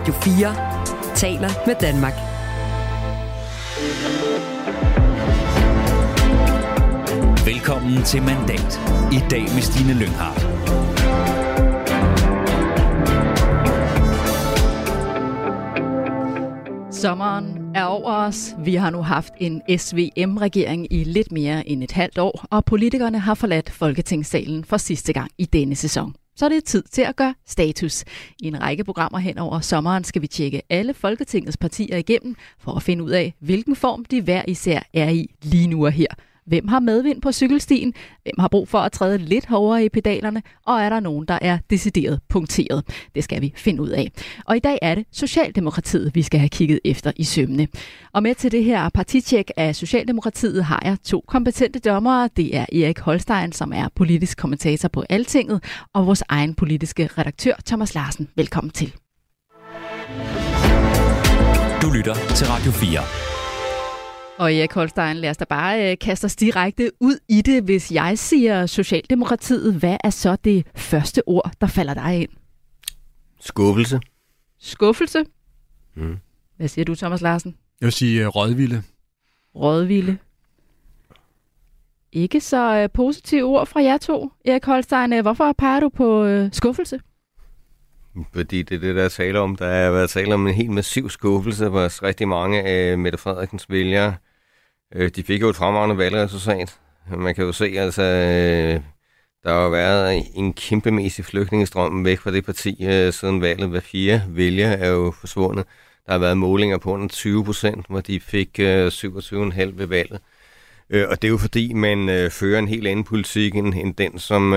Radio 4 taler med Danmark. Velkommen til Mandat. I dag med Stine Lynghardt. Sommeren er over os. Vi har nu haft en SVM-regering i lidt mere end et halvt år, og politikerne har forladt Folketingssalen for sidste gang i denne sæson. Så er det tid til at gøre status. I en række programmer hen over sommeren skal vi tjekke alle Folketingets partier igennem for at finde ud af, hvilken form de hver især er i lige nu og her – Hvem har medvind på cykelstien? Hvem har brug for at træde lidt hårdere i pedalerne? Og er der nogen, der er decideret punkteret? Det skal vi finde ud af. Og i dag er det Socialdemokratiet, vi skal have kigget efter i sømne. Og med til det her partitjek af Socialdemokratiet har jeg to kompetente dommere. Det er Erik Holstein, som er politisk kommentator på Altinget, og vores egen politiske redaktør, Thomas Larsen. Velkommen til. Du lytter til Radio 4. Og Erik Holstein, lad os da bare øh, kaste os direkte ud i det. Hvis jeg siger Socialdemokratiet, hvad er så det første ord, der falder dig ind? Skuffelse. Skuffelse? Mm. Hvad siger du, Thomas Larsen? Jeg vil sige uh, rådvilde. Rådvilde. Ikke så uh, positive ord fra jer to, Erik Holstein. Hvorfor peger du på uh, skuffelse? Fordi det er det, der er tale om. Der har været tale om en helt massiv skuffelse hos rigtig mange af Mette Frederiksens vælgere. Øh, de fik jo et fremragende valgresultat. Man kan jo se, altså, øh, der har været en kæmpemæssig flygtningestrøm væk fra det parti øh, siden valget. Hver fire vælger er jo forsvundet. Der har været målinger på under 20 procent, hvor de fik øh, 27,5 ved valget. Øh, og det er jo fordi, man øh, fører en helt anden politik end den, som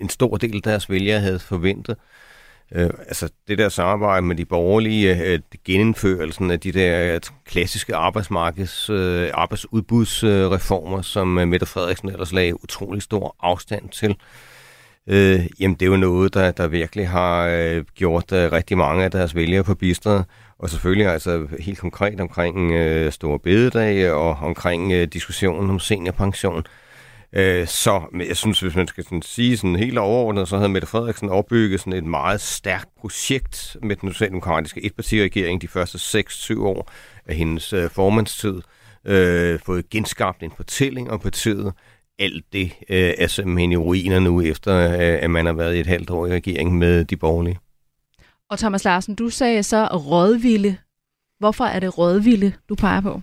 en stor del af deres vælgere havde forventet. Øh, Øh, altså det der samarbejde med de borgerlige, øh, genindførelsen af de der øh, klassiske arbejdsmarkeds, øh, arbejdsudbudsreformer, øh, som Mette Frederiksen ellers lagde utrolig stor afstand til. Øh, jamen det er jo noget, der, der virkelig har øh, gjort øh, rigtig mange af deres vælgere på bistret. Og selvfølgelig altså helt konkret omkring øh, store bededag og omkring øh, diskussionen om seniorpension. Øh, Øh, så men jeg synes, hvis man skal sådan sige sådan helt overordnet, så havde Mette Frederiksen opbygget sådan et meget stærkt projekt med den socialdemokratiske etpartiregering de første 6-7 år af hendes øh, formandstid. Øh, fået genskabt en fortælling om partiet. Alt det øh, er simpelthen i ruiner nu, efter øh, at man har været i et halvt år i regeringen med de borgerlige. Og Thomas Larsen, du sagde så rådvilde. Hvorfor er det rådvilde, du peger på?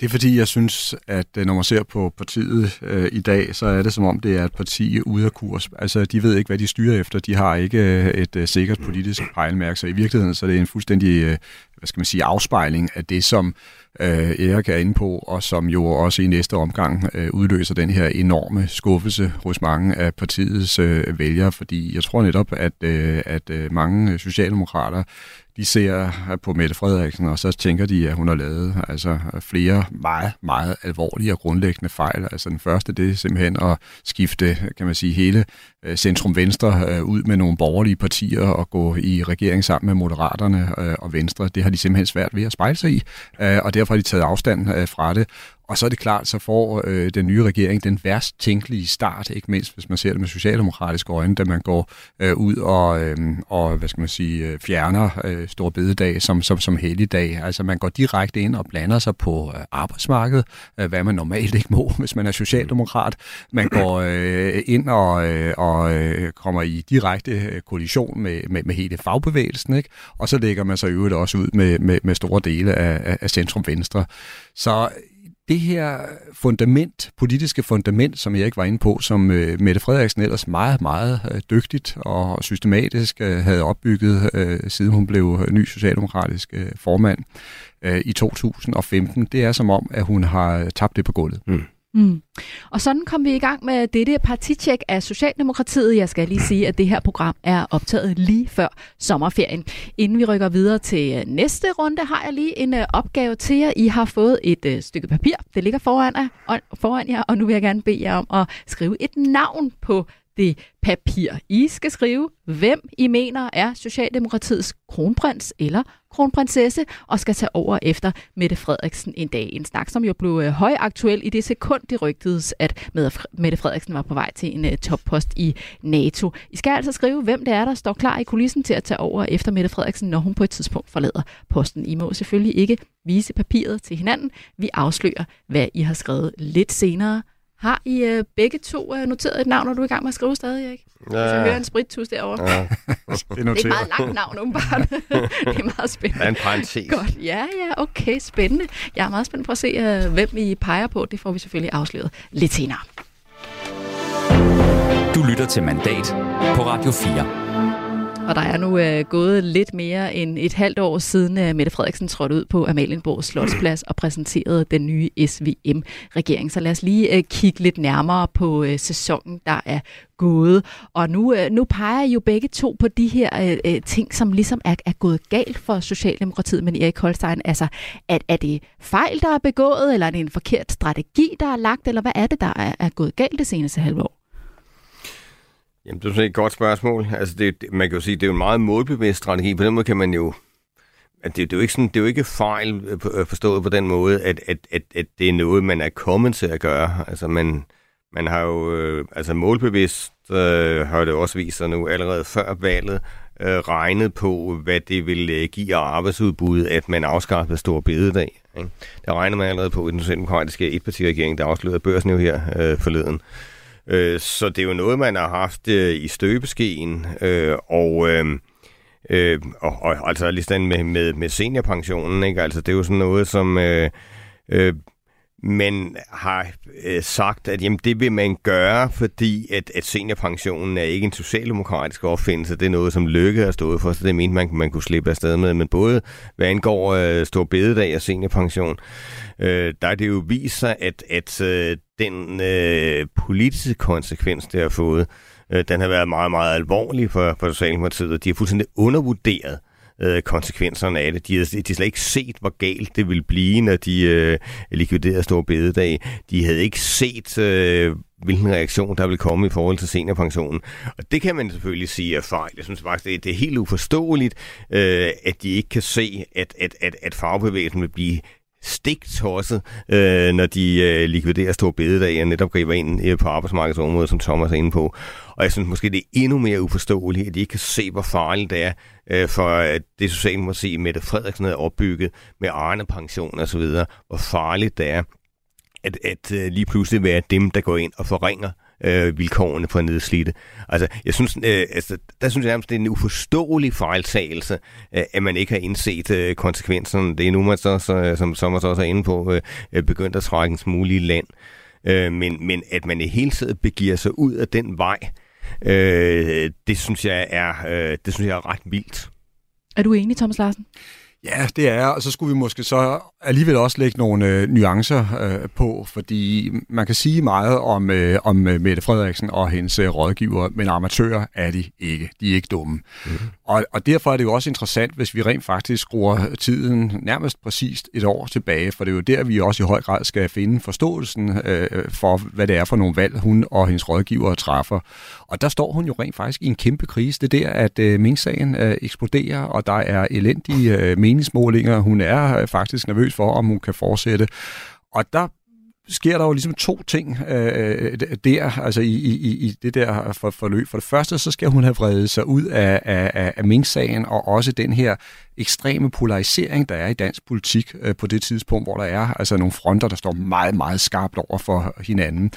Det er fordi, jeg synes, at øh, når man ser på partiet øh, i dag, så er det som om, det er et parti ude af kurs. Altså, de ved ikke, hvad de styrer efter. De har ikke øh, et øh, sikkert politisk pejlemærke, så i virkeligheden så er det en fuldstændig øh, hvad skal man sige, afspejling af det, som øh, Erik er inde på, og som jo også i næste omgang øh, udløser den her enorme skuffelse hos mange af partiets øh, vælgere, fordi jeg tror netop, at, øh, at øh, mange socialdemokrater de ser på Mette Frederiksen, og så tænker de, at hun har lavet altså, flere meget, meget alvorlige og grundlæggende fejl. Altså den første, det er simpelthen at skifte, kan man sige, hele øh, centrum-venstre øh, ud med nogle borgerlige partier og gå i regering sammen med Moderaterne øh, og Venstre. Det har de simpelthen svært ved at spejle sig i, og derfor har de taget afstand fra det. Og så er det klart, så får øh, den nye regering den værst tænkelige start, ikke mindst hvis man ser det med socialdemokratiske øjne, da man går øh, ud og, øh, og hvad skal man sige, øh, fjerner øh, Stor Bededag som, som, som helligdag. Altså man går direkte ind og blander sig på øh, arbejdsmarkedet, øh, hvad man normalt ikke må, hvis man er socialdemokrat. Man går øh, ind og, øh, og øh, kommer i direkte øh, kollision med, med, med hele fagbevægelsen, ikke? og så lægger man sig i øvrigt også ud med, med, med store dele af, af centrum-venstre. Så det her fundament, politiske fundament, som jeg ikke var inde på, som øh, Mette Frederiksen ellers meget, meget øh, dygtigt og systematisk øh, havde opbygget, øh, siden hun blev øh, ny socialdemokratisk øh, formand øh, i 2015, det er som om, at hun har tabt det på gulvet. Mm. Mm. Og sådan kom vi i gang med dette partitjek af Socialdemokratiet. Jeg skal lige sige, at det her program er optaget lige før sommerferien. Inden vi rykker videre til øh, næste runde, har jeg lige en øh, opgave til jer. I har fået et øh, stykke papir. Det ligger foran, jer, foran jer, og nu vil jeg gerne bede jer om at skrive et navn på det papir. I skal skrive, hvem I mener er Socialdemokratiets kronprins eller kronprinsesse, og skal tage over efter Mette Frederiksen en dag. En snak, som jo blev øh, højaktuel i det sekund, det rygtedes, at Mette Frederiksen var på vej til en øh, toppost i NATO. I skal altså skrive, hvem det er, der står klar i kulissen til at tage over efter Mette Frederiksen, når hun på et tidspunkt forlader posten. I må selvfølgelig ikke vise papiret til hinanden. Vi afslører, hvad I har skrevet lidt senere. Har I uh, begge to uh, noteret et navn, når du er i gang med at skrive stadig, ikke? Ja. Jeg hører en sprittus derovre. Ja. det, er det er et meget langt navn, åbenbart. det er meget spændende. Det er en parentes. Godt. Ja, ja, okay, spændende. Jeg er meget spændt på at se, uh, hvem I peger på. Det får vi selvfølgelig afsløret lidt senere. Du lytter til Mandat på Radio 4. Og der er nu øh, gået lidt mere end et halvt år siden, at Mette Frederiksen trådte ud på Amalienborg Slotsplads og præsenterede den nye SVM-regering. Så lad os lige øh, kigge lidt nærmere på øh, sæsonen, der er gået. Og nu, øh, nu peger I jo begge to på de her øh, øh, ting, som ligesom er, er gået galt for Socialdemokratiet, men Erik Holstein, altså, er, er det fejl, der er begået, eller er det en forkert strategi, der er lagt, eller hvad er det, der er, er gået galt det seneste halve år? Jamen, det er et godt spørgsmål. Altså, det, man kan jo sige, det er jo en meget målbevidst strategi. På den måde kan man jo... At det, det, er jo ikke sådan, det er jo ikke fejl øh, øh, forstået på den måde, at, at, at, at det er noget, man er kommet til at gøre. Altså, man, man har jo... Øh, altså, målbevidst øh, har det også vist sig nu allerede før valget, øh, regnet på, hvad det vil øh, give af arbejdsudbud, at man afskaffede stor bededag. Ikke? Det regner man allerede på i den socialdemokratiske etpartiregering, der afslørede børsen jo her øh, forleden. Øh, Øh, så det er jo noget, man har haft øh, i støbeskeen, øh, og... Øh, Øh, og, og altså lige med, med, med seniorpensionen, ikke? Altså, det er jo sådan noget, som øh, øh, man har øh, sagt, at jamen, det vil man gøre, fordi at, at seniorpensionen er ikke en socialdemokratisk opfindelse. Det er noget, som Lykke har stået for, så det mente man, man kunne slippe afsted med. Men både hvad angår øh, stor bededag og seniorpension, øh, der er det jo vist sig, at, at øh, den øh, politiske konsekvens, det har fået, øh, den har været meget, meget alvorlig for, for Socialdemokratiet, de har fuldstændig undervurderet øh, konsekvenserne af det. De har, de har slet ikke set, hvor galt det ville blive, når de øh, likviderede Store Bededag. De havde ikke set, øh, hvilken reaktion der vil komme i forhold til seniorpensionen. Og det kan man selvfølgelig sige er fejl. Jeg synes faktisk, det er, det er helt uforståeligt, øh, at de ikke kan se, at, at, at, at fagbevægelsen vil blive stiktosset, øh, når de øh, likviderer store bededag og netop griber ind øh, på arbejdsmarkedsområdet, som Thomas er inde på. Og jeg synes måske, det er endnu mere uforståeligt, at de ikke kan se, hvor farligt det er øh, for at det Socialdemokrati, Mette Frederiksen havde opbygget med Arne pension og så videre, hvor farligt det er, at, at øh, lige pludselig være dem, der går ind og forringer øh, vilkårene for nedslidte. Altså, jeg synes, øh, altså, der synes jeg nærmest, det er en uforståelig fejltagelse, øh, at man ikke har indset øh, konsekvenserne. Det er nu, man så, så som så også er inde på, øh, begyndt at trække en smule i land. Øh, men, men at man i hele tiden begiver sig ud af den vej, øh, det synes jeg er, øh, det synes jeg er ret vildt. Er du enig, Thomas Larsen? Ja, det er, og så skulle vi måske så alligevel også lægge nogle øh, nuancer øh, på, fordi man kan sige meget om, øh, om øh, Mette Frederiksen og hendes øh, rådgiver, men amatører er de ikke. De er ikke dumme. Mm-hmm. Og, og derfor er det jo også interessant, hvis vi rent faktisk skruer tiden nærmest præcist et år tilbage, for det er jo der, vi også i høj grad skal finde forståelsen øh, for, hvad det er for nogle valg, hun og hendes rådgiver træffer. Og der står hun jo rent faktisk i en kæmpe krise. Det er der, at øh, Mink-sagen øh, eksploderer, og der er elendige øh, meningsmålinger. Hun er øh, faktisk nervøs for, om hun kan fortsætte. Og der sker der jo ligesom to ting øh, der, altså i, i, i det der for, forløb. For det første, så skal hun have vredet sig ud af, af, af Mink-sagen, og også den her ekstreme polarisering, der er i dansk politik øh, på det tidspunkt, hvor der er altså nogle fronter, der står meget, meget skarpt over for hinanden.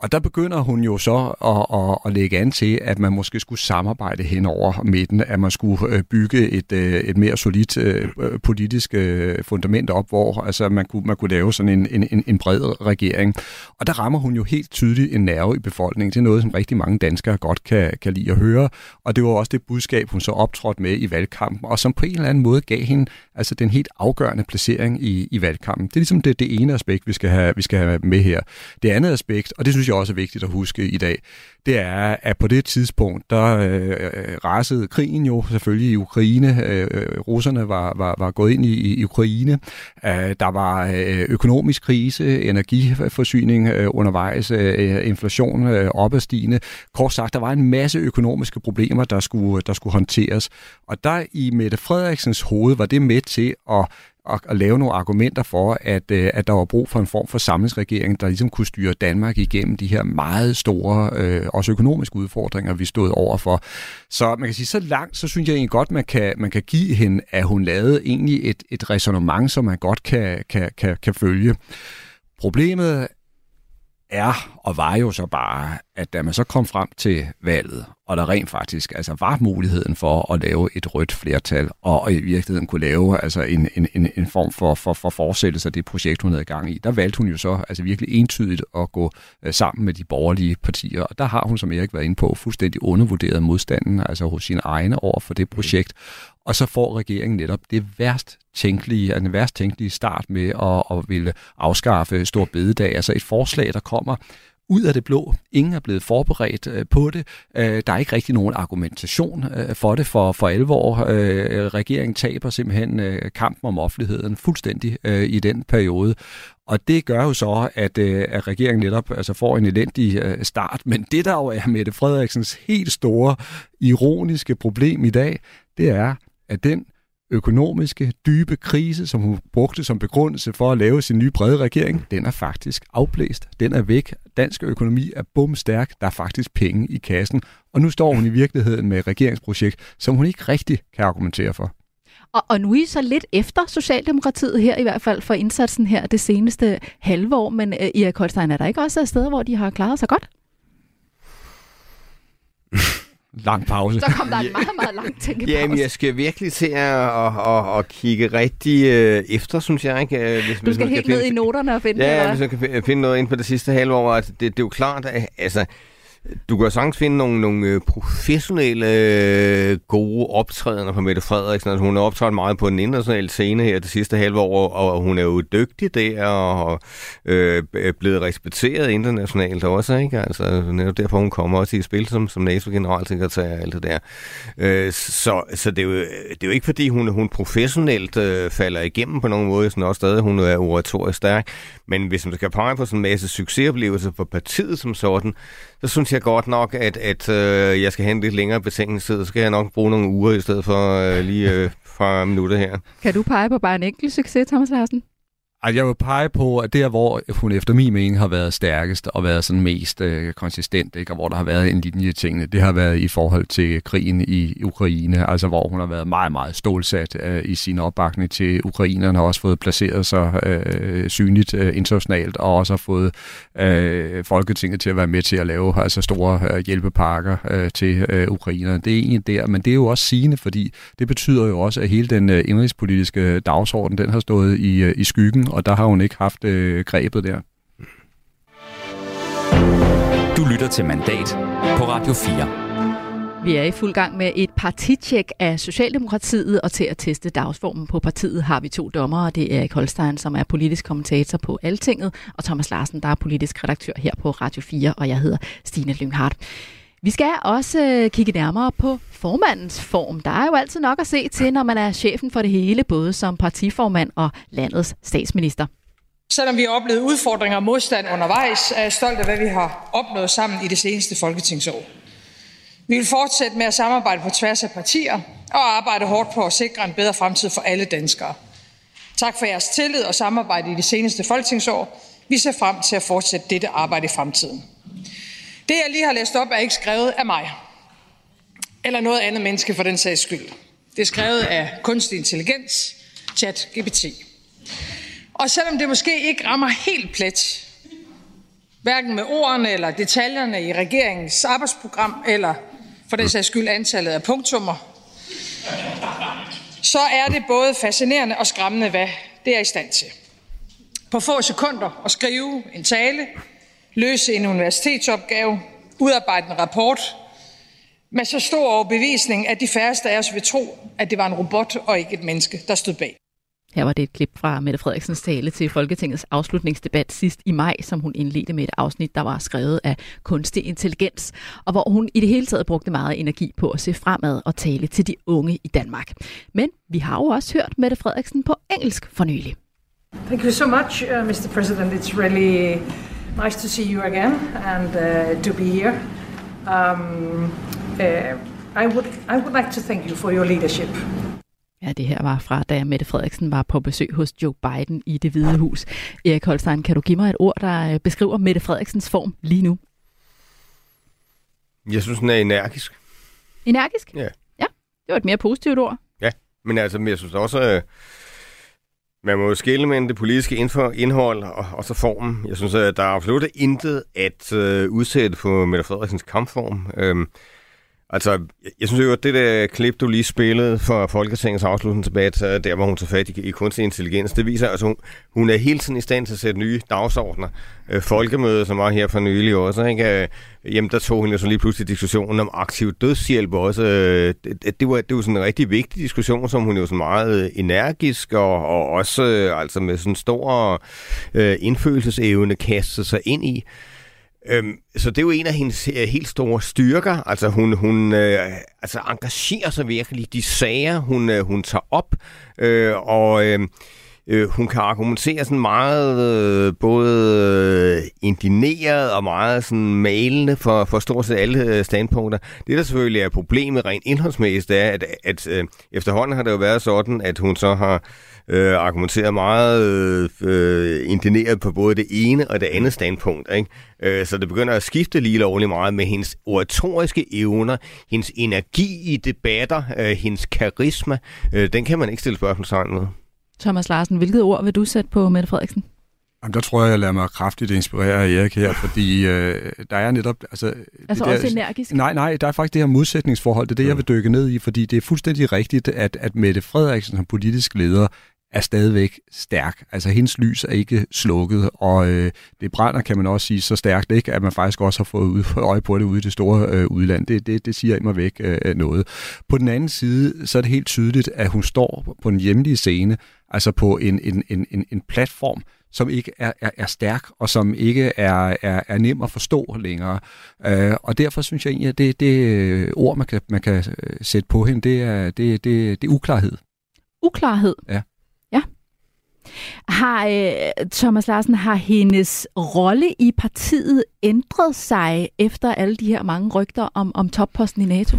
Og der begynder hun jo så at, at, at lægge an til, at man måske skulle samarbejde hen over midten, at man skulle øh, bygge et, øh, et mere solidt øh, politisk fundament op, hvor altså, man, kunne, man kunne lave sådan en, en, en bred regering. Og der rammer hun jo helt tydeligt en nerve i befolkningen. Det er noget, som rigtig mange danskere godt kan, kan lide at høre. Og det var også det budskab, hun så optrådte med i valgkampen, og som på en eller anden måde gav hende altså den helt afgørende placering i, i valgkampen. Det er ligesom det, det ene aspekt, vi skal, have, vi skal have med her. Det andet aspekt, og det synes synes jeg også er vigtigt at huske i dag, det er, at på det tidspunkt, der øh, øh rasede krigen jo selvfølgelig i Ukraine. Øh, øh, russerne var, var, var gået ind i, i Ukraine. Øh, der var øh, økonomisk krise, energiforsyning øh, undervejs, øh, inflation øh, stigende. Kort sagt, der var en masse økonomiske problemer, der skulle, der skulle håndteres. Og der i Mette Frederiksens hoved var det med til at at, at lave nogle argumenter for, at, øh, at der var brug for en form for samlingsregering, der ligesom kunne styre Danmark igennem de her meget store, øh, også økonomiske udfordringer, vi stod overfor. Så man kan sige, så langt, så synes jeg egentlig godt, man kan, man kan give hende, at hun lavede egentlig et, et resonemang, som man godt kan, kan, kan, kan følge. Problemet er og var jo så bare, at da man så kom frem til valget, og der rent faktisk altså, var muligheden for at lave et rødt flertal, og i virkeligheden kunne lave altså, en, en, en, en form for, for, for fortsættelse af det projekt, hun havde gang i, der valgte hun jo så altså, virkelig entydigt at gå øh, sammen med de borgerlige partier, og der har hun, som Erik været inde på, fuldstændig undervurderet modstanden altså hos sine egne over for det projekt, og så får regeringen netop det værst tænkelige, den værst tænkelige start med at, at ville afskaffe stor bededag. Altså et forslag, der kommer ud af det blå. Ingen er blevet forberedt øh, på det. Øh, der er ikke rigtig nogen argumentation øh, for det for, for alvor. Øh, regeringen taber simpelthen øh, kampen om offentligheden fuldstændig øh, i den periode. Og det gør jo så, at, øh, at regeringen netop altså får en elendig øh, start. Men det, der jo er Mette Frederiksens helt store, ironiske problem i dag, det er, at den økonomiske, dybe krise, som hun brugte som begrundelse for at lave sin nye brede regering, den er faktisk afblæst. Den er væk. Dansk økonomi er bumstærk. Der er faktisk penge i kassen. Og nu står hun i virkeligheden med et regeringsprojekt, som hun ikke rigtig kan argumentere for. Og, og nu er I så lidt efter Socialdemokratiet her, i hvert fald for indsatsen her det seneste halve år. Men uh, Erik Holstein, er der ikke også steder, hvor de har klaret sig godt? lang pause. Så kom der en meget, meget lang tænkepause. Jamen, jeg skal virkelig til at, at, at, at kigge rigtig øh, efter, synes jeg. Ikke? Øh, hvis, du hvis skal helt ned i noterne og finde Ja, hvis man kan finde noget ind på det sidste halve år. Altså, det, det er jo klart, at altså, du kan sagtens finde nogle, nogle øh, professionelle, øh, gode optrædener på Mette Frederiksen. Altså, hun har optrådt meget på den internationale scene her det sidste halve år, og hun er jo dygtig der, og øh, øh blevet respekteret internationalt også. Ikke? Altså, netop derfor hun kommer også i spil som, som NATO-generalsekretær og alt det der. Øh, så så det, er jo, det er jo ikke, fordi hun, hun professionelt øh, falder igennem på nogen måde, sådan også stadig hun er oratorisk stærk. Men hvis man skal pege på sådan en masse succesoplevelser for partiet som sådan, så synes jeg godt nok, at, at øh, jeg skal have en lidt længere betænkningstid. Så skal jeg nok bruge nogle uger i stedet for øh, lige øh, fra minutter her. Kan du pege på bare en enkelt succes, Thomas Larsen? Jeg vil pege på, at der, hvor hun efter min mening har været stærkest og været sådan mest øh, konsistent, ikke? og hvor der har været en linje tingene, det har været i forhold til krigen i Ukraine, altså hvor hun har været meget, meget stålsat øh, i sin opbakning til Ukrainerne, har også fået placeret sig øh, synligt øh, internationalt, og også har fået øh, Folketinget til at være med til at lave altså store øh, hjælpepakker øh, til øh, Ukrainerne. Det er egentlig der, men det er jo også sigende, fordi det betyder jo også, at hele den øh, indrigspolitiske dagsorden, den har stået i, øh, i skyggen, og der har hun ikke haft øh, grebet der. Du lytter til Mandat på Radio 4. Vi er i fuld gang med et partitjek af Socialdemokratiet, og til at teste dagsformen på partiet har vi to dommere. Det er Erik Holstein, som er politisk kommentator på Altinget, og Thomas Larsen, der er politisk redaktør her på Radio 4, og jeg hedder Stine Lynghardt. Vi skal også øh, kigge nærmere på formandens form. Der er jo altid nok at se til, når man er chefen for det hele, både som partiformand og landets statsminister. Selvom vi har oplevet udfordringer og modstand undervejs, er jeg stolt af, hvad vi har opnået sammen i det seneste folketingsår. Vi vil fortsætte med at samarbejde på tværs af partier og arbejde hårdt på at sikre en bedre fremtid for alle danskere. Tak for jeres tillid og samarbejde i det seneste folketingsår. Vi ser frem til at fortsætte dette arbejde i fremtiden. Det, jeg lige har læst op, er ikke skrevet af mig. Eller noget andet menneske for den sags skyld. Det er skrevet af kunstig intelligens, chat GPT. Og selvom det måske ikke rammer helt plet, hverken med ordene eller detaljerne i regeringens arbejdsprogram, eller for den sags skyld antallet af punktummer, så er det både fascinerende og skræmmende, hvad det er i stand til. På få sekunder at skrive en tale, løse en universitetsopgave, udarbejde en rapport med så stor overbevisning, at de færreste af os vil tro, at det var en robot og ikke et menneske, der stod bag. Her var det et klip fra Mette Frederiksens tale til Folketingets afslutningsdebat sidst i maj, som hun indledte med et afsnit, der var skrevet af kunstig intelligens, og hvor hun i det hele taget brugte meget energi på at se fremad og tale til de unge i Danmark. Men vi har jo også hørt Mette Frederiksen på engelsk for nylig. Thank you so much, uh, Mr. President. It's really nice to see you again and uh, to be here. Um, uh, I would I would like to thank you for your leadership. Ja, det her var fra, da Mette Frederiksen var på besøg hos Joe Biden i det hvide hus. Erik Holstein, kan du give mig et ord, der øh, beskriver Mette Frederiksens form lige nu? Jeg synes, den er energisk. Energisk? Ja. Ja, det var et mere positivt ord. Ja, men altså, jeg synes også, øh, man må jo skille mellem det politiske indhold og, og så formen. Jeg synes, at der er absolut intet at øh, udsætte på Mette Frederiksens kampform. Øhm, Altså, jeg synes jo, at det der klip, du lige spillede for Folketingets afslutningsdebat, øh, der hvor hun tager fat i, i kunstig intelligens, det viser, at altså, hun, hun er hele tiden i stand til at sætte nye dagsordner. Øh, Folkemødet, som var her for nylig også, ikke? Øh, jamen, der tog hun jo så lige pludselig diskussionen om aktiv dødshjælp også. Det, det, var, det var sådan en rigtig vigtig diskussion, som hun jo så meget energisk og, og også altså med sådan stor øh, indfølelsesevne kastede sig ind i. Øhm, så det er jo en af hendes øh, helt store styrker. Altså hun, hun øh, altså engagerer sig virkelig i de sager, hun, øh, hun tager op. Øh, og øh, øh, hun kan argumentere sådan meget øh, både øh, indineret og meget sådan malende for, for stort set alle øh, standpunkter. Det, der selvfølgelig er problemet rent indholdsmæssigt, er, at, at øh, efterhånden har det jo været sådan, at hun så har øh, argumenteret meget øh, øh indineret på både det ene og det andet standpunkt. Ikke? Øh, så det begynder at skifte lige lovligt meget med hendes oratoriske evner, hendes energi i debatter, øh, hendes karisma. Øh, den kan man ikke stille spørgsmålstegn med. Thomas Larsen, hvilket ord vil du sætte på Mette Frederiksen? Jamen, der tror jeg, jeg lader mig kraftigt inspirere af Erik her, fordi øh, der er netop... Altså, altså det der, også energisk? Nej, nej, der er faktisk det her modsætningsforhold. Det er det, jeg vil dykke ned i, fordi det er fuldstændig rigtigt, at, at Mette Frederiksen som politisk leder er stadigvæk stærk. Altså hendes lys er ikke slukket, og øh, det brænder, kan man også sige, så stærkt ikke, at man faktisk også har fået ud, øje på det ude i det store øh, udland. Det, det, det siger immer væk øh, noget. På den anden side, så er det helt tydeligt, at hun står på en hjemlige scene, altså på en, en, en, en, en platform, som ikke er, er, er stærk, og som ikke er, er, er nem at forstå længere. Øh, og derfor synes jeg egentlig, at det, det ord, man kan, man kan øh, sætte på hende, det er, det, det, det er uklarhed. Uklarhed? Ja. Ja. Har øh, Thomas Larsen, har hendes rolle i partiet ændret sig efter alle de her mange rygter om, om topposten i NATO?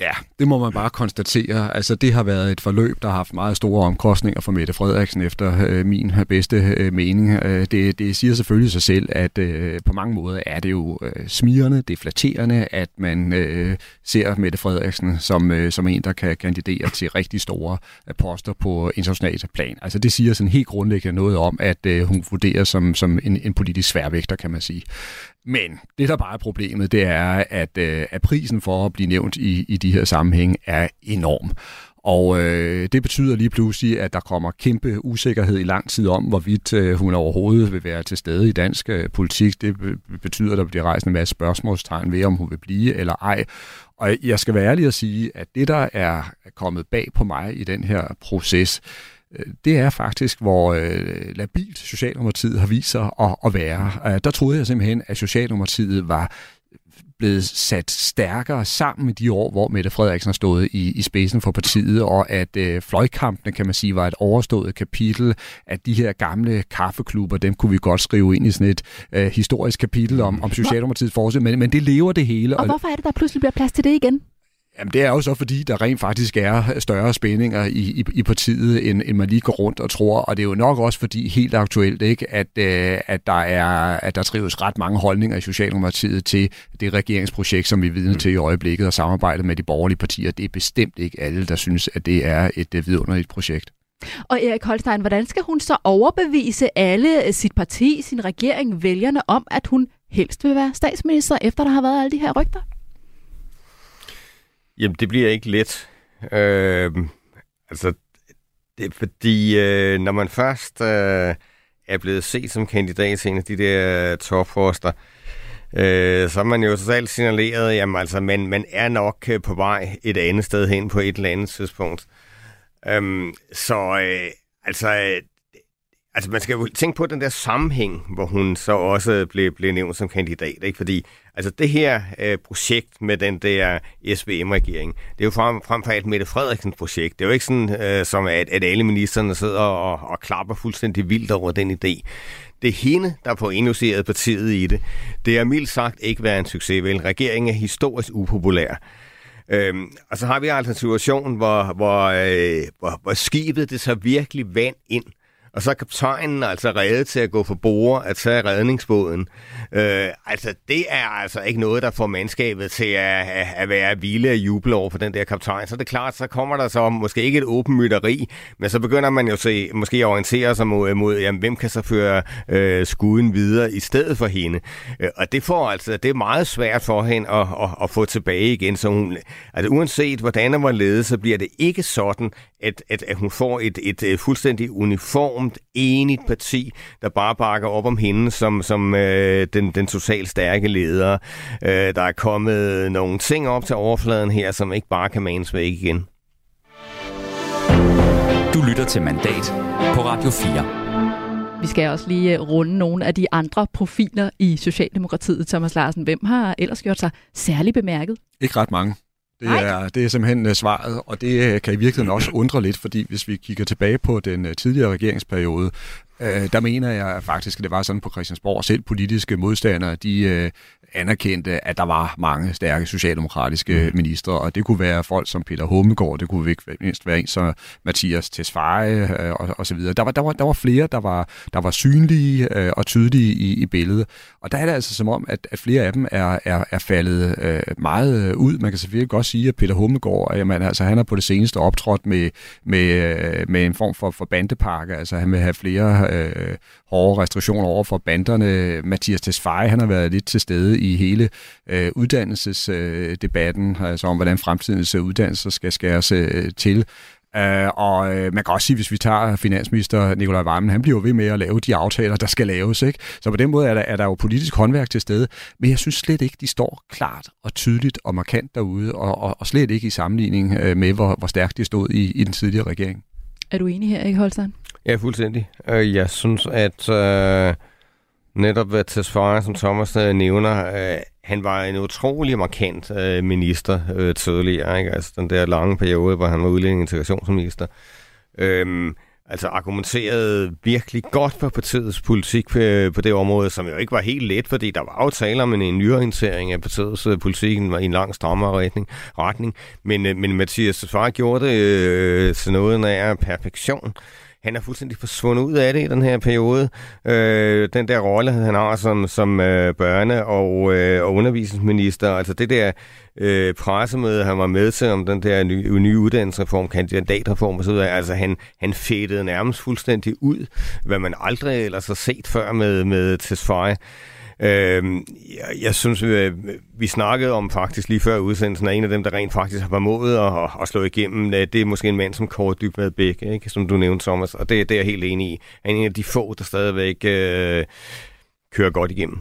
Ja, det må man bare konstatere. Altså, det har været et forløb, der har haft meget store omkostninger for Mette Frederiksen efter øh, min bedste øh, mening. Øh, det, det siger selvfølgelig sig selv, at øh, på mange måder er det jo øh, smirende, det er flatterende, at man øh, ser Mette Frederiksen som, øh, som en, der kan kandidere til rigtig store øh, poster på internationalt plan. Altså, det siger sådan helt grundlæggende noget om, at øh, hun vurderes som, som en, en politisk sværvægter, kan man sige. Men det, der bare er problemet, det er, at, øh, at prisen for at blive nævnt i, i de her sammenhæng er enorm. Og øh, det betyder lige pludselig, at der kommer kæmpe usikkerhed i lang tid om, hvorvidt øh, hun overhovedet vil være til stede i dansk øh, politik. Det betyder, at der bliver rejst en masse spørgsmålstegn ved, om hun vil blive eller ej. Og jeg skal være ærlig at sige, at det, der er kommet bag på mig i den her proces, det er faktisk, hvor øh, labilt Socialdemokratiet har vist sig at, at være. Øh, der troede jeg simpelthen, at Socialdemokratiet var blevet sat stærkere sammen i de år, hvor Mette Frederiksen har stået i, i spidsen for partiet, og at øh, fløjkampene, kan man sige, var et overstået kapitel, at de her gamle kaffeklubber, dem kunne vi godt skrive ind i sådan et øh, historisk kapitel om, om Socialdemokratiets forsøg, men, men det lever det hele. Og, og hvorfor er det, der pludselig bliver plads til det igen? Jamen det er jo så fordi, der rent faktisk er større spændinger i, i, i partiet, end, end man lige går rundt og tror. Og det er jo nok også fordi, helt aktuelt, ikke, at, øh, at, der er, at der trives ret mange holdninger i Socialdemokratiet til det regeringsprojekt, som vi er vidne til i øjeblikket, og samarbejdet med de borgerlige partier. Det er bestemt ikke alle, der synes, at det er et øh, vidunderligt projekt. Og Erik Holstein, hvordan skal hun så overbevise alle sit parti, sin regering, vælgerne om, at hun helst vil være statsminister, efter der har været alle de her rygter? Jamen, det bliver ikke let. Øh, altså, det er fordi, øh, når man først øh, er blevet set som kandidat til en af de der øh, topposter, øh, så er man jo totalt signaleret, jamen altså, man, man er nok øh, på vej et andet sted hen på et eller andet tidspunkt. Øh, så øh, altså, øh, altså, man skal jo tænke på den der sammenhæng, hvor hun så også blev, blev nævnt som kandidat. Ikke? Fordi altså, det her øh, projekt med den der SVM-regering, det er jo frem, frem for alt Mette Frederiksens projekt. Det er jo ikke sådan, øh, som at, at alle ministerne sidder og, og klapper fuldstændig vildt over den idé. Det er hende, der får induceret partiet i det. Det er mildt sagt ikke været en succes, vel? Regeringen er historisk upopulær. Øhm, og så har vi altså en situation, hvor, hvor, øh, hvor, hvor skibet det så virkelig vand ind og så er kaptajnen altså reddet til at gå for bord at tage redningsbåden. Øh, altså, det er altså ikke noget, der får mandskabet til at, at være vilde og juble over for den der kaptajn. Så det klart, så kommer der så måske ikke et åbent mytteri, men så begynder man jo se, måske at orientere sig mod, mod jamen, hvem kan så føre øh, skuden videre i stedet for hende. Øh, og det får altså, det er meget svært for hende at, at, at få tilbage igen. Så hun, altså, uanset hvordan hun var ledet, så bliver det ikke sådan, at, at, at hun får et, et, et fuldstændig uniformt, enigt parti, der bare bakker op om hende som, som øh, den, den totalt stærke leder. Øh, der er kommet nogle ting op til overfladen her, som ikke bare kan manes væk igen. Du lytter til Mandat på Radio 4. Vi skal også lige øh, runde nogle af de andre profiler i Socialdemokratiet, Thomas Larsen. Hvem har ellers gjort sig særlig bemærket? Ikke ret mange. Det er, det er simpelthen uh, svaret, og det uh, kan i virkeligheden også undre lidt, fordi hvis vi kigger tilbage på den uh, tidligere regeringsperiode, uh, der mener jeg faktisk, at det var sådan på Christiansborg, selv politiske modstandere, de uh, anerkendte, at der var mange stærke socialdemokratiske mm. ministre, og det kunne være folk som Peter Hummelgaard, det kunne ikke mindst være en som Mathias Tesfaye øh, og, og så videre. Der var, der, var, der var flere, der var, der var synlige øh, og tydelige i, i billedet. Og der er det altså som om, at, at flere af dem er, er, er faldet øh, meget ud. Man kan selvfølgelig godt sige, at Peter Hummelgaard, jamen, altså, han har på det seneste optrådt med, med, øh, med en form for, for bandepakke, altså han vil have flere øh, hårde restriktioner over for banderne. Mathias Tesfaye, han har været lidt til stede i hele øh, uddannelsesdebatten, øh, altså om hvordan fremtidens uddannelser skal skæres øh, til. Uh, og uh, man kan også sige, hvis vi tager finansminister Nikolaj Vammen, han bliver ved med at lave de aftaler, der skal laves. Ikke? Så på den måde er der, er der jo politisk håndværk til stede. Men jeg synes slet ikke, de står klart og tydeligt og markant derude, og, og, og slet ikke i sammenligning uh, med, hvor, hvor stærkt de stod i, i den tidligere regering. Er du enig her, ikke Holstein? Ja, fuldstændig. Øh, jeg synes, at øh, netop øh, hvad Tesfaye, som Thomas øh, nævner, øh, han var en utrolig markant øh, minister øh, tidligere. Ikke? Altså den der lange periode, hvor han var udlænding integrationsminister. Uh, altså argumenterede virkelig godt for partiets politik på, på det område, som jo ikke var helt let, fordi der var jo tale om en, en nyorientering af partiets øh, politik i en lang strammere retning. retning. Men, øh, men Mathias Tesfaye gjorde det øh, til noget af perfektion. Han er fuldstændig forsvundet ud af det i den her periode. Øh, den der rolle, han har som, som øh, børne- og, øh, og undervisningsminister, altså det der øh, pressemøde, han var med til om den der nye, nye uddannelsesreform, kandidatreform osv., altså han, han fættede nærmest fuldstændig ud, hvad man aldrig ellers har set før med, med Tesfaye. Øh, jeg, jeg synes, vi, vi snakkede om faktisk lige før udsendelsen at en af dem, der rent faktisk har formået at, at, at slå igennem. Øh, det er måske en mand som Kåre Dybvad Bæk, ikke? som du nævnte, Thomas, og det, det er jeg helt enig i. Han er en af de få, der stadigvæk øh, kører godt igennem.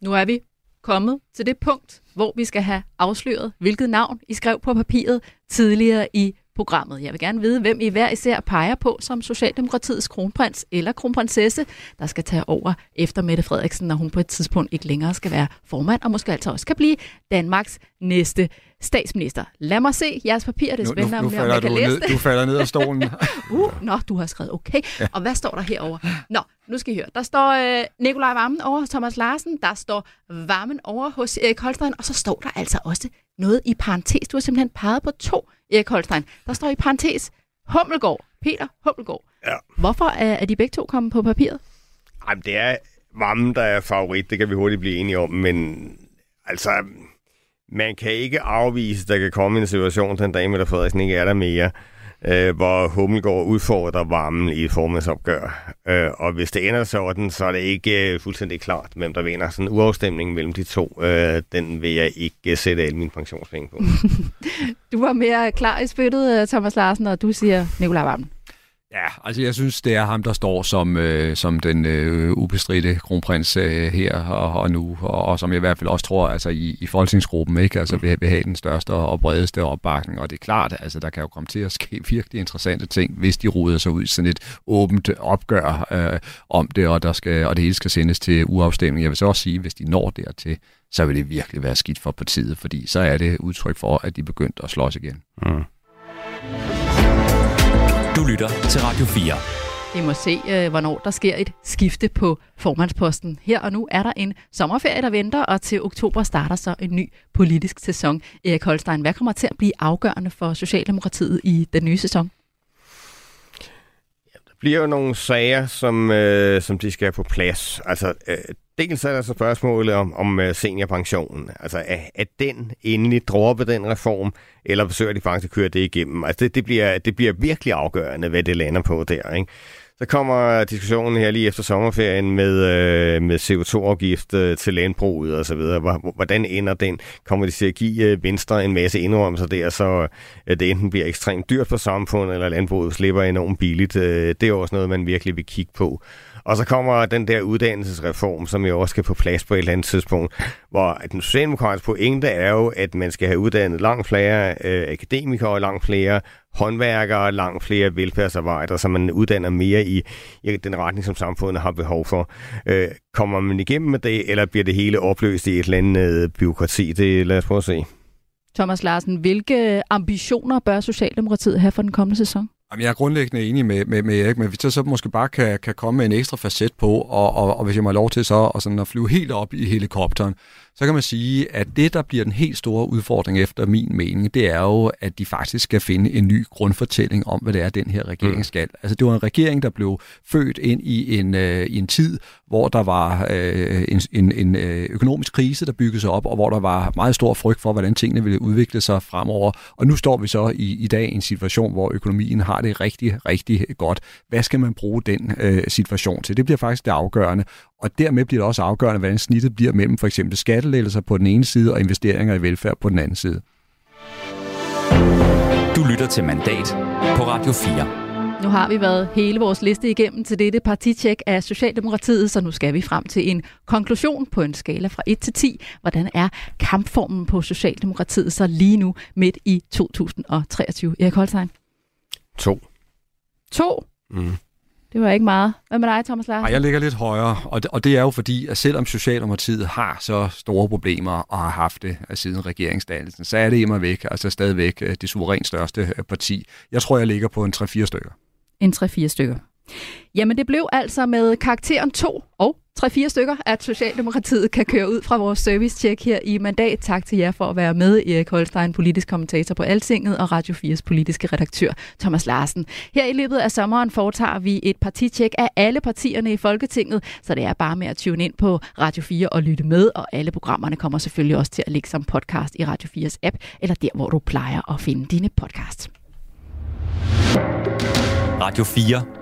Nu er vi kommet til det punkt, hvor vi skal have afsløret, hvilket navn I skrev på papiret tidligere i programmet. Jeg vil gerne vide, hvem I hver især peger på som Socialdemokratiets kronprins eller kronprinsesse, der skal tage over efter Mette Frederiksen, når hun på et tidspunkt ikke længere skal være formand, og måske altså også kan blive Danmarks næste statsminister. Lad mig se jeres papir, det er spændende, nu, nu, nu om jeg kan læse ned, det. Du falder ned af stolen. uh, nå, du har skrevet okay. Ja. Og hvad står der herover? Nå, nu skal I høre. Der står øh, Nikolaj Vammen over hos Thomas Larsen, der står Vammen over hos Erik Holstein, og så står der altså også noget i parentes. Du har simpelthen peget på to Erik Holstein. Der står i parentes Hummelgaard. Peter Hummelgaard. Ja. Hvorfor er, er de begge to kommet på papiret? Jamen, det er Vammen, der er favorit. Det kan vi hurtigt blive enige om, men altså, man kan ikke afvise, at der kan komme en situation, den dag med Frederiksen ikke er der mere, øh, hvor Hummelgaard udfordrer varmen i et formandsopgør. Øh, og hvis det ender sådan, så er det ikke øh, fuldstændig klart, hvem der vinder. Sådan en uafstemning mellem de to, øh, den vil jeg ikke øh, sætte alle mine pensionspenge på. du var mere klar i spyttet, øh, Thomas Larsen, og du siger Nikolaj Vammen. Ja, altså jeg synes, det er ham, der står som, øh, som den øh, ubestridte kronprins øh, her og, og nu, og, og som jeg i hvert fald også tror, altså i, i folketingsgruppen, ikke? Altså vil, vil have den største og bredeste opbakning, og det er klart, altså der kan jo komme til at ske virkelig interessante ting, hvis de ruder sig ud i sådan et åbent opgør øh, om det, og, der skal, og det hele skal sendes til uafstemning. Jeg vil så også sige, hvis de når dertil, så vil det virkelig være skidt for partiet, fordi så er det udtryk for, at de er begyndt at slås igen. Mm. Du lytter til Radio 4. Vi må se, øh, hvornår der sker et skifte på formandsposten. Her og nu er der en sommerferie, der venter, og til oktober starter så en ny politisk sæson. Erik Holstein, hvad kommer til at blive afgørende for Socialdemokratiet i den nye sæson? Ja, der bliver jo nogle sager, som, øh, som de skal have på plads. Altså, øh, dels er der så spørgsmålet om, om øh, seniorpensionen. Altså, er, er den endelig droppet den reform, eller forsøger de faktisk at køre det igennem? Altså, det, det, bliver, det bliver virkelig afgørende, hvad det lander på der, ikke? Så kommer diskussionen her lige efter sommerferien med, øh, med CO2-afgift øh, til landbruget og så videre. Hvordan ender den? Kommer de til at give øh, Venstre en masse indrømmelser der, så øh, det enten bliver ekstremt dyrt for samfundet, eller landbruget slipper enormt billigt? Øh, det er også noget, man virkelig vil kigge på. Og så kommer den der uddannelsesreform, som jo også skal på plads på et eller andet tidspunkt, hvor den socialdemokratiske pointe er jo, at man skal have uddannet langt flere øh, akademikere og langt flere håndværkere og langt flere velfærdsarbejdere, så man uddanner mere i, i den retning, som samfundet har behov for. Øh, kommer man igennem med det, eller bliver det hele opløst i et eller andet øh, byråkrati? Det lad os prøve at se. Thomas Larsen, hvilke ambitioner bør Socialdemokratiet have for den kommende sæson? Jamen, jeg er grundlæggende enig med, med, med Erik, men hvis jeg så måske bare kan, kan komme med en ekstra facet på, og, og, og hvis jeg må have lov til så og sådan at flyve helt op i helikopteren, så kan man sige, at det, der bliver den helt store udfordring efter min mening, det er jo, at de faktisk skal finde en ny grundfortælling om, hvad det er, den her regering mm. skal. Altså, det var en regering, der blev født ind i en, øh, i en tid, hvor der var øh, en, en, en øh, økonomisk krise, der byggede sig op, og hvor der var meget stor frygt for, hvordan tingene ville udvikle sig fremover. Og nu står vi så i, i dag i en situation, hvor økonomien har det rigtig, rigtig godt. Hvad skal man bruge den øh, situation til? Det bliver faktisk det afgørende. Og dermed bliver det også afgørende, hvordan snittet bliver mellem for eksempel skattelettelser på den ene side og investeringer i velfærd på den anden side. Du lytter til Mandat på Radio 4. Nu har vi været hele vores liste igennem til dette partitjek af Socialdemokratiet, så nu skal vi frem til en konklusion på en skala fra 1 til 10. Hvordan er kampformen på Socialdemokratiet så lige nu midt i 2023? Erik Holstein? To. To? Mm. Det var ikke meget. Hvad med dig, Thomas Larsen? Ej, jeg ligger lidt højere, og det, og det er jo fordi, at selvom Socialdemokratiet har så store problemer og har haft det siden regeringsdannelsen, så er det immer væk, altså stadigvæk øh, det suverænt største øh, parti. Jeg tror, jeg ligger på en 3-4 stykker. En 3-4 stykker. Jamen det blev altså med karakteren 2 og 3-4 stykker, at Socialdemokratiet kan køre ud fra vores servicetjek her i mandag. Tak til jer for at være med, Erik Holstein, politisk kommentator på Altinget, og Radio 4's politiske redaktør, Thomas Larsen. Her i løbet af sommeren foretager vi et partitjek af alle partierne i Folketinget, så det er bare med at tune ind på Radio 4 og lytte med, og alle programmerne kommer selvfølgelig også til at ligge som podcast i Radio 4's app, eller der, hvor du plejer at finde dine podcasts. Radio 4